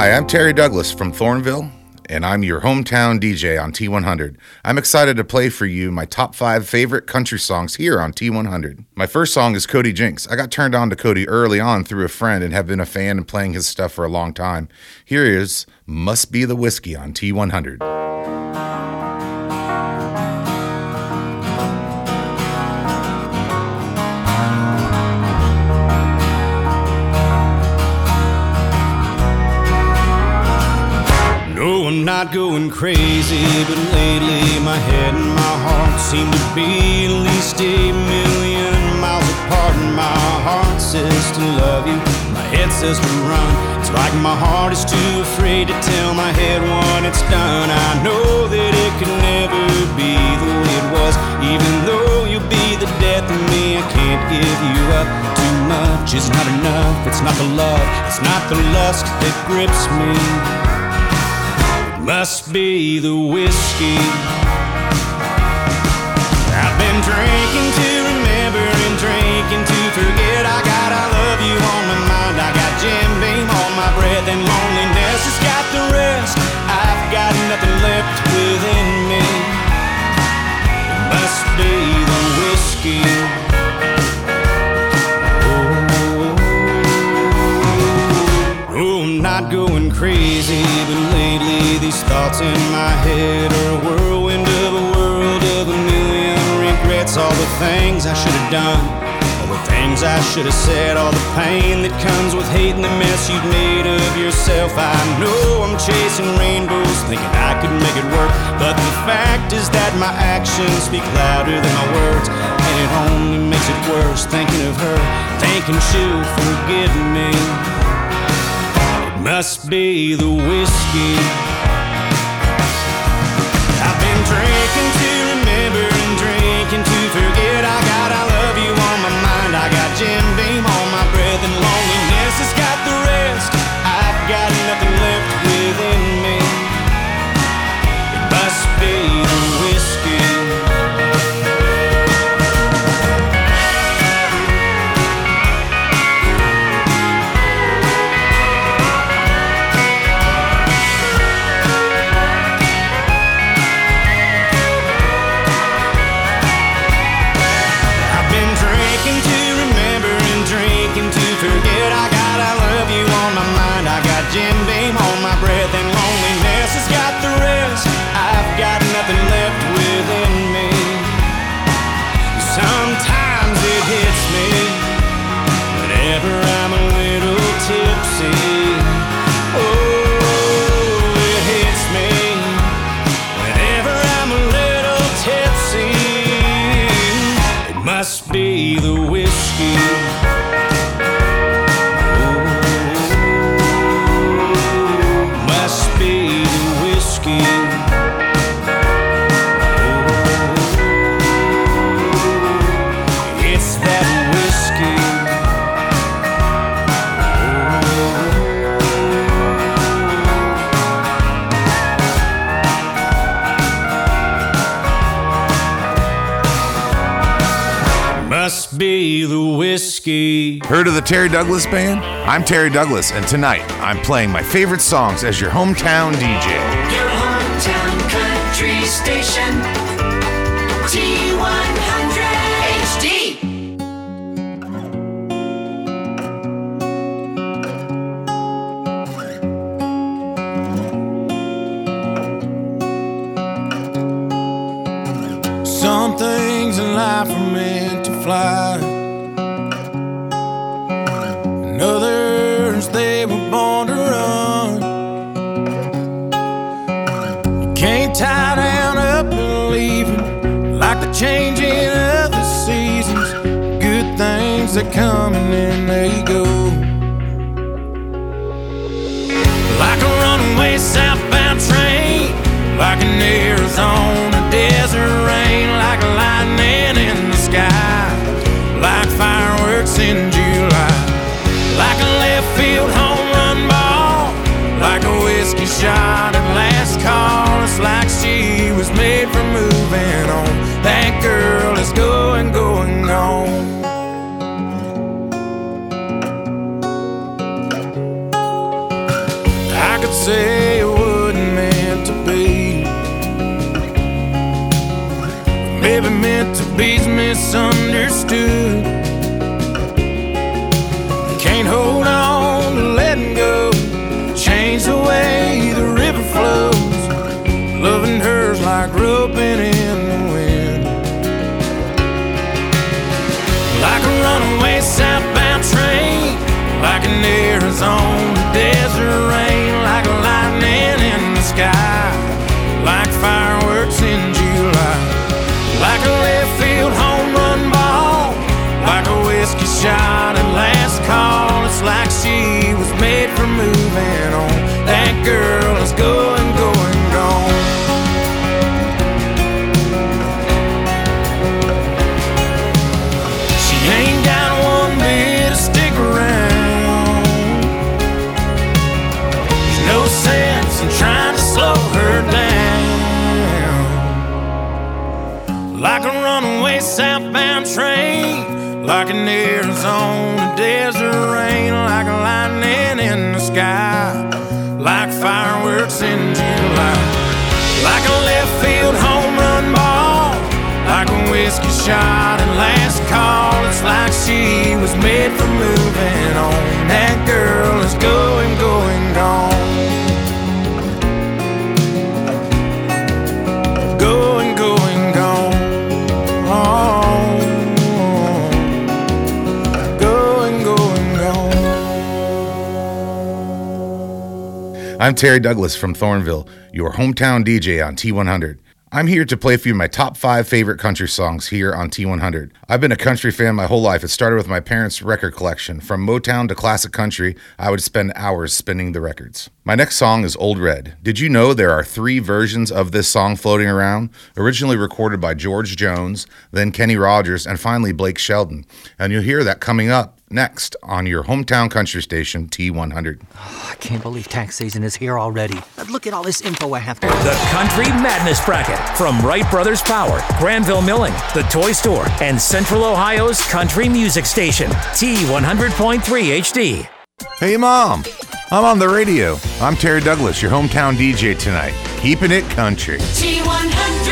Hi, I'm Terry Douglas from Thornville, and I'm your hometown DJ on T100. I'm excited to play for you my top five favorite country songs here on T100. My first song is Cody Jinks. I got turned on to Cody early on through a friend and have been a fan and playing his stuff for a long time. Here is Must Be the Whiskey on T100. I'm not going crazy, but lately my head and my heart seem to be at least a million miles apart. And my heart says to love you, my head says to run. It's like my heart is too afraid to tell my head when it's done. I know that it could never be the way it was, even though you'll be the death of me. I can't give you up. Too much is not enough. It's not the love, it's not the lust that grips me must be the whiskey. I've been drinking to remember and drinking to forget. I got I love you on my mind. I got Jim Beam on my breath, and loneliness has got the rest. I've got nothing left within me. Must be the whiskey. Oh, oh, oh, oh. oh I'm not going crazy, but these thoughts in my head are a whirlwind of a world of a million regrets. All the things I should have done, all the things I should have said, all the pain that comes with hating the mess you've made of yourself. I know I'm chasing rainbows, thinking I could make it work. But the fact is that my actions speak louder than my words, and it only makes it worse thinking of her, thinking she'll forgive me. It must be the whiskey. Heard of the Terry Douglas Band? I'm Terry Douglas, and tonight I'm playing my favorite songs as your hometown DJ. Your hometown country station, T100 HD. Some things in life are meant to fly. That come and then they go. Like a runaway southbound train, like an Arizona desert rain, like a lightning in the sky, like fireworks in July, like a left field home run ball, like a whiskey shot at misunderstood. Shot and last call. It's like she was made for moving on. That girl is going, going, gone. Going, going, gone. Going, going, gone. I'm Terry Douglas from Thornville, your hometown DJ on T100. I'm here to play for you my top five favorite country songs here on T100. I've been a country fan my whole life. It started with my parents' record collection. From Motown to classic country, I would spend hours spinning the records. My next song is Old Red. Did you know there are three versions of this song floating around? Originally recorded by George Jones, then Kenny Rogers, and finally Blake Shelton. And you'll hear that coming up next on your hometown country station, T100. I can't believe tax season is here already. But look at all this info I have to. The Country Madness Bracket from Wright Brothers Power, Granville Milling, The Toy Store, and Central Ohio's country music station, T100.3 HD. Hey, Mom. I'm on the radio. I'm Terry Douglas, your hometown DJ tonight. Keeping it country. T100.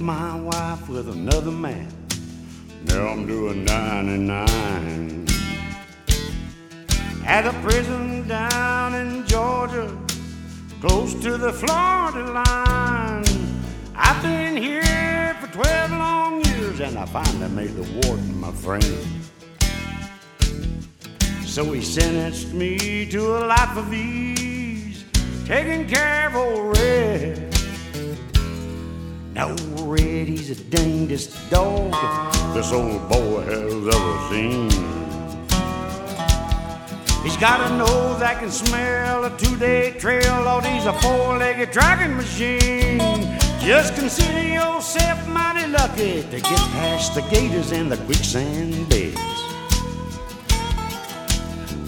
My wife with another man. Now I'm doing 99. At a prison down in Georgia, close to the Florida line. I've been here for 12 long years and I finally made the warden my friend. So he sentenced me to a life of ease, taking care of old Red. Now Red, he's the dangest dog this old boy has ever seen. He's got a nose that can smell a two-day trail, Lord, he's a four-legged dragging machine. Just consider yourself mighty lucky to get past the gators and the quicksand beds.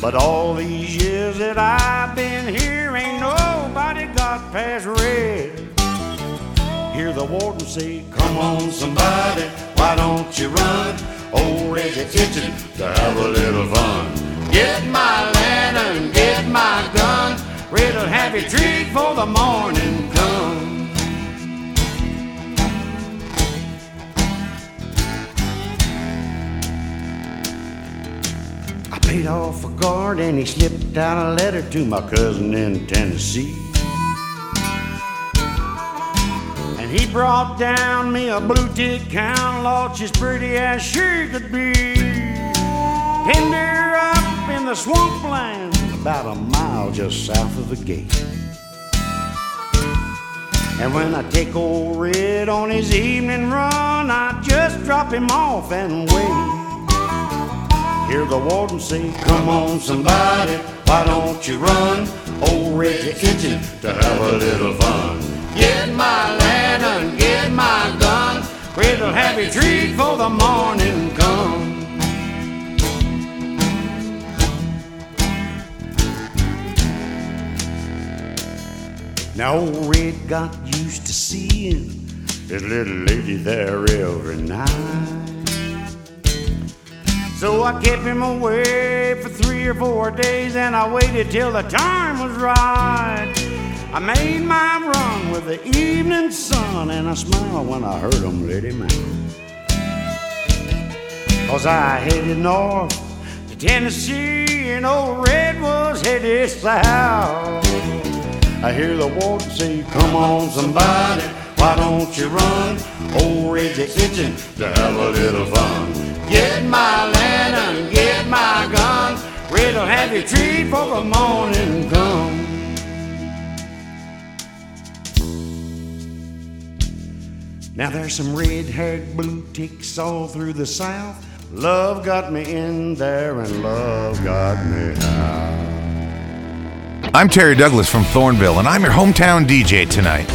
But all these years that I've been here, ain't nobody got past red. Hear the warden say, Come on, somebody, why don't you run? Old Red's itching to have a little fun. Get my lantern, get my gun. Have you treat for the morning come. I paid off a guard and he slipped out a letter to my cousin in Tennessee. Brought down me a blue tick count, Lord, she's pretty as she could be. Pinned her up in the swampland, about a mile just south of the gate. And when I take old Red on his evening run, I just drop him off and wait. Hear the warden say, Come on, somebody, why don't you run? Old Red's itching to have a little fun. Get my lantern, get my gun. Red'll have a treat for the morning come. Now old Red got used to seeing his little lady there every night. So I kept him away for three or four days and I waited till the time was right. I made my run with the evening sun and I smiled when I heard let him out. Cause I headed north to Tennessee and old Red was headed south. I hear the water say, Come on, somebody, why don't you run? Old Red's itching to have a little fun. Get my lantern, get my gun. Red'll have your treat for the morning come. Now there's some red-haired blue ticks all through the South. Love got me in there and love got me out. I'm Terry Douglas from Thornville, and I'm your hometown DJ tonight.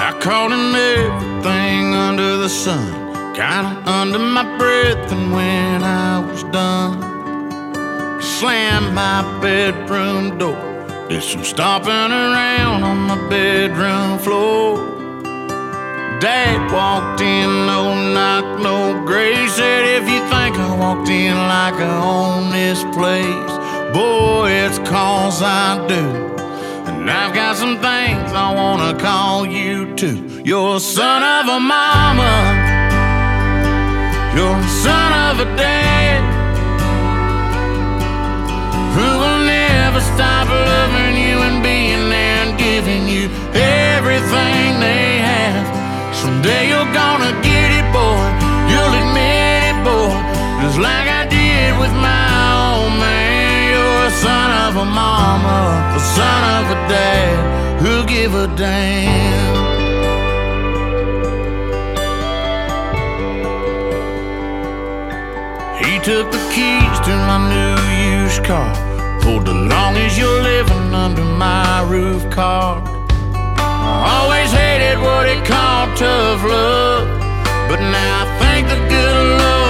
I caught in everything under the sun, kinda under my breath, and when I was done, slammed my bedroom door. Did some stomping around on my bedroom floor. Dad walked in, no knock, no grace. Said, if you think I walked in like I own this place, boy, it's cause I do. And I've got some things I wanna call you to. You're a son of a mama. You're a son of a dad. Giving you everything they have. Someday you're gonna get it, boy. You'll admit it, boy. Just like I did with my old man. You're a son of a mama, a son of a dad who give a damn. He took the keys to my new used car. Pulled long as you're living under my roof card. I always hated what he called tough love. But now I thank the good Lord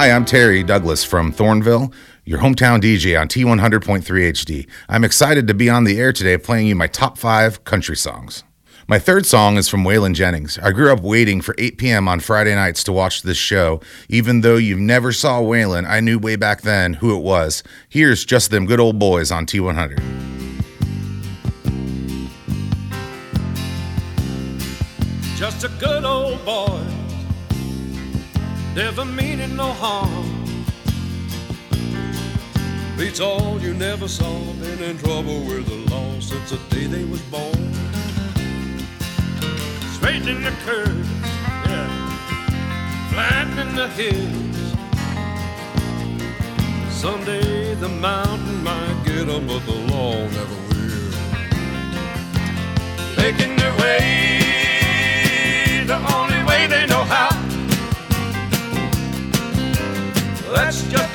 Hi, I'm Terry Douglas from Thornville, your hometown DJ on T100.3 HD. I'm excited to be on the air today playing you my top five country songs. My third song is from Waylon Jennings. I grew up waiting for 8 p.m. on Friday nights to watch this show. Even though you've never saw Waylon, I knew way back then who it was. Here's Just Them Good Old Boys on T100. just a good old never meaning no harm. Beats all you never saw, been in trouble with the law since the day they was born. Straightening the curves, yeah, flattening the hills. Someday the mountain might get get 'em, but the law never will. making their way That's just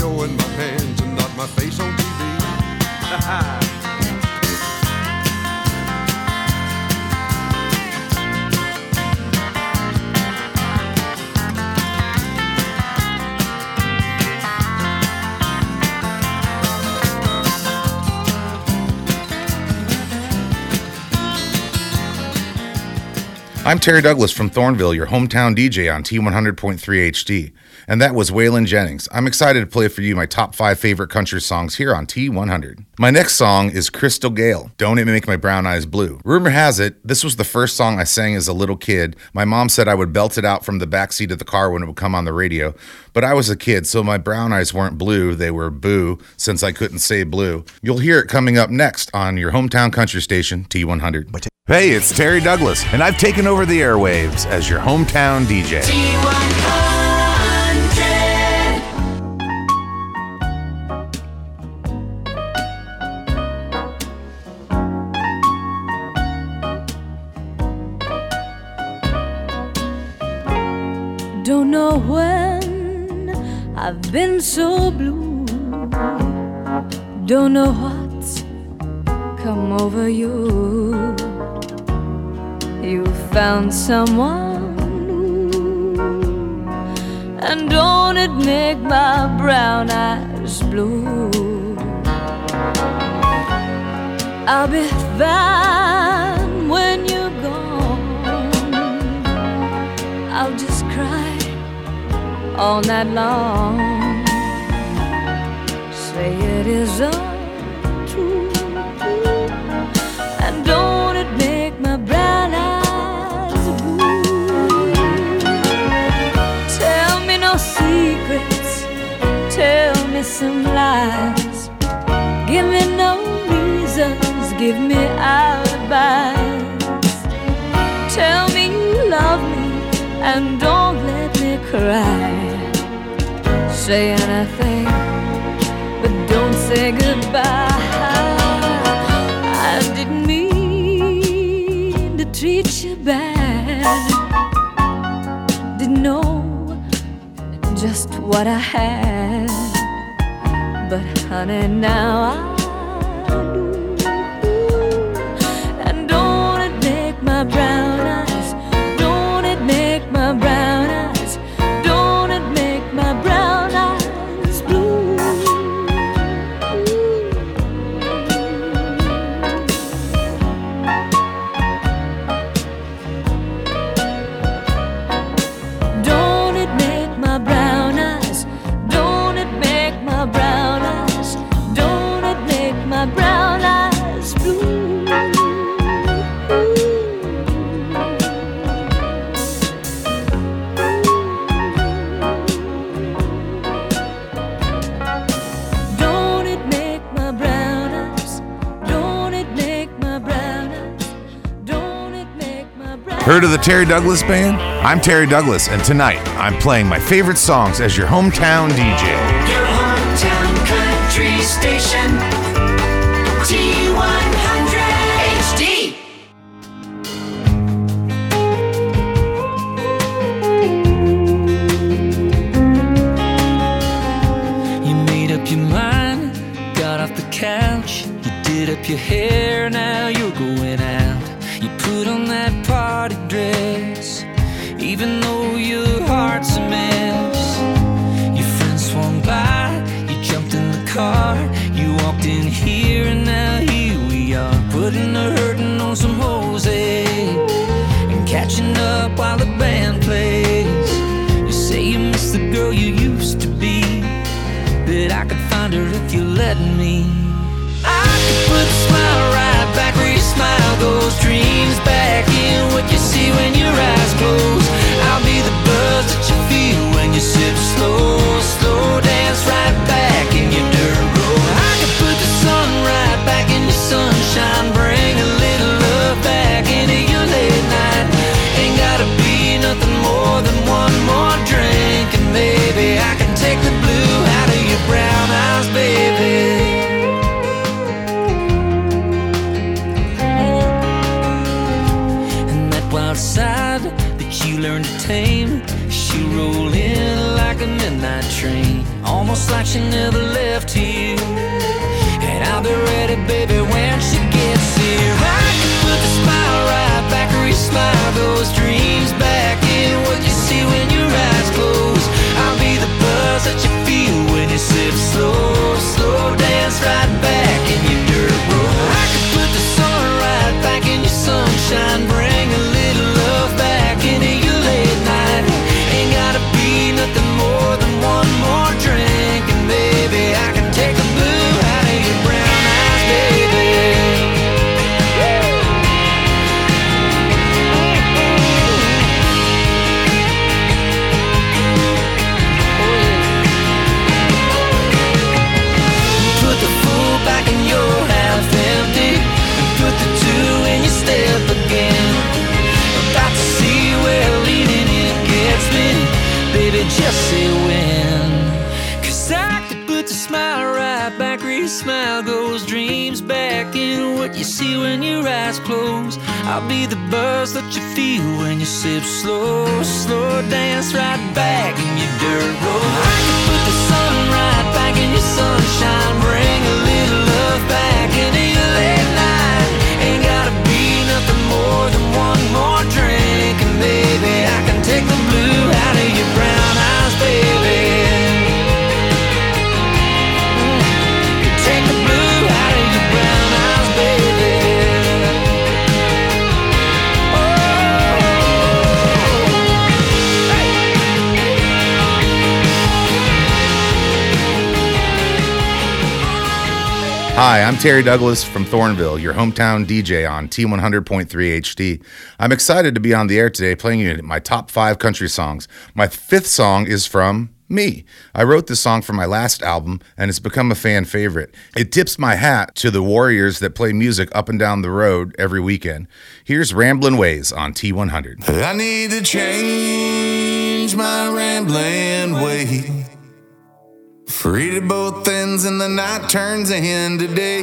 showing my hands and not my face on TV. I'm Terry Douglas from Thornville, your hometown DJ on T100.3 HD. And that was Waylon Jennings. I'm excited to play for you my top five favorite country songs here on T100. My next song is Crystal Gayle, Don't It Make My Brown Eyes Blue. Rumor has it, this was the first song I sang as a little kid. My mom said I would belt it out from the back seat of the car when it would come on the radio. But I was a kid, so my brown eyes weren't blue, they were boo, since I couldn't say blue. You'll hear it coming up next on your hometown country station, T100. Hey, it's Terry Douglas, and I've taken over the airwaves as your hometown DJ. T100. Don't know when I've been so blue. Don't know what's come over you. Found someone. And don't it make my brown eyes blue? I'll be fine when you're gone. I'll just cry all night long. Say it is untrue. Some lies. Give me no reasons, give me alibis. Tell me you love me and don't let me cry. Say anything, but don't say goodbye. I didn't mean to treat you bad. Didn't know just what I had. But honey, now I Heard of the Terry Douglas Band? I'm Terry Douglas, and tonight I'm playing my favorite songs as your hometown DJ. Your hometown country station. T100 HD. You made up your mind, got off the couch. You did up your hair, now you're going out. You put on that party dress, even though your heart's a mess. Your friend swung by, you jumped in the car, you walked in here, and now here we are, putting the hurting on some Jose and catching up while the band plays. You say you miss the girl you used to be, but I could find her if you let me. I could put a smile right back where your smile goes, dreams back in close. I'll be the buzz that you feel when you sip slow. Almost like she never left say when. Cause I could put the smile right back where your smile goes. Dreams back in what you see when your eyes close. I'll be the buzz that you feel when you sip slow, slow dance right back in your dirt road. I could put the sun right back in your sunshine, bring a little love back into your late night. Ain't gotta be nothing more than one more drink, and baby, I can take the blue out of Hi, I'm Terry Douglas from Thornville, your hometown DJ on T100.3 HD. I'm excited to be on the air today playing you my top five country songs. My fifth song is from me. I wrote this song for my last album and it's become a fan favorite. It tips my hat to the warriors that play music up and down the road every weekend. Here's Ramblin' Ways on T100. I need to change my rambling way. Free to both ends and the night turns into day.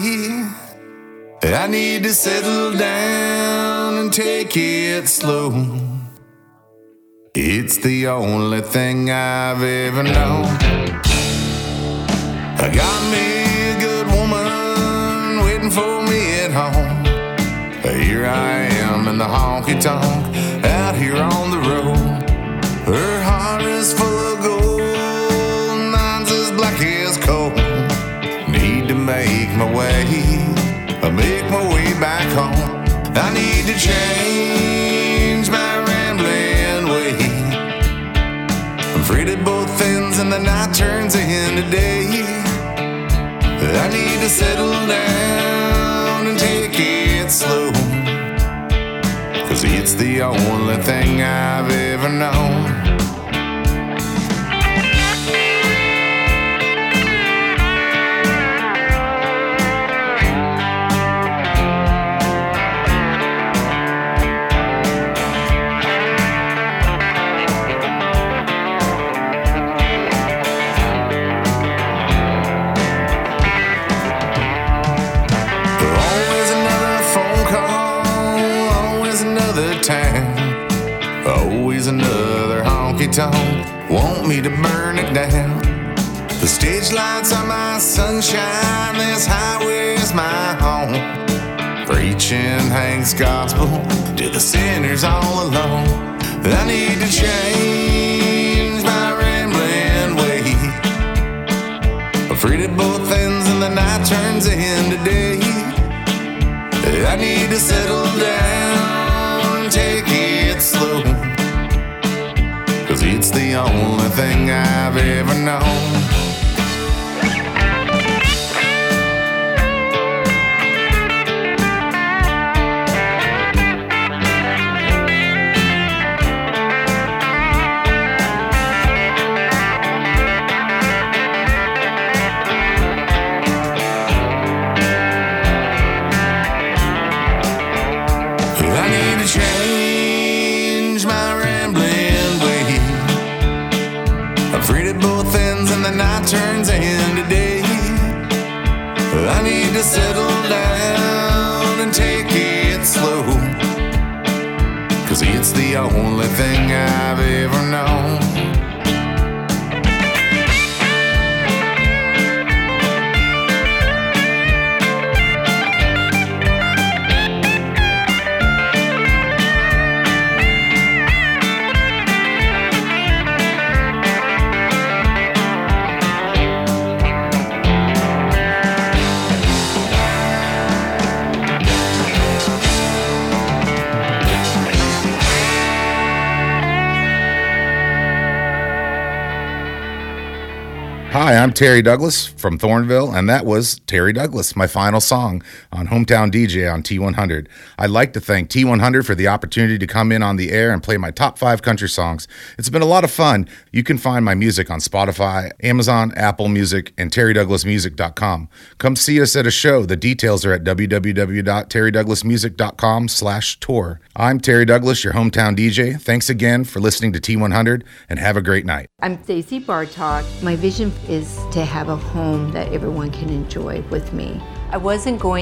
I need to settle down and take it slow. It's the only thing I've ever known. I got me a good woman waiting for me at home. But here I am in the honky tonk out here on the road. I need to change my rambling way. I'm free at both ends, and the night turns into day. I need to settle down and take it slow. Cause it's the only thing I've ever known. Tonk. Want me to burn it down? The stage lights are my sunshine, this highway is my home. Preaching Hank's gospel to the sinners all alone. I need to change my rambling way. Free at both ends and the night turns into day. I need to settle down take it slow. It's the only thing I've ever known. Hi, I'm Terry Douglas from Thornville, and that was Terry Douglas, my final song on Hometown DJ on T100. I'd like to thank T100 for the opportunity to come in on the air and play my top five country songs. It's been a lot of fun. You can find my music on Spotify, Amazon, Apple Music, and terrydouglasmusic.com. Come see us at a show. The details are at www.terrydouglasmusic.com slash tour. I'm Terry Douglas, your hometown DJ. Thanks again for listening to T100, and have a great night. I'm Stacy Bartok. My vision is to have a home that everyone can enjoy with me. I wasn't going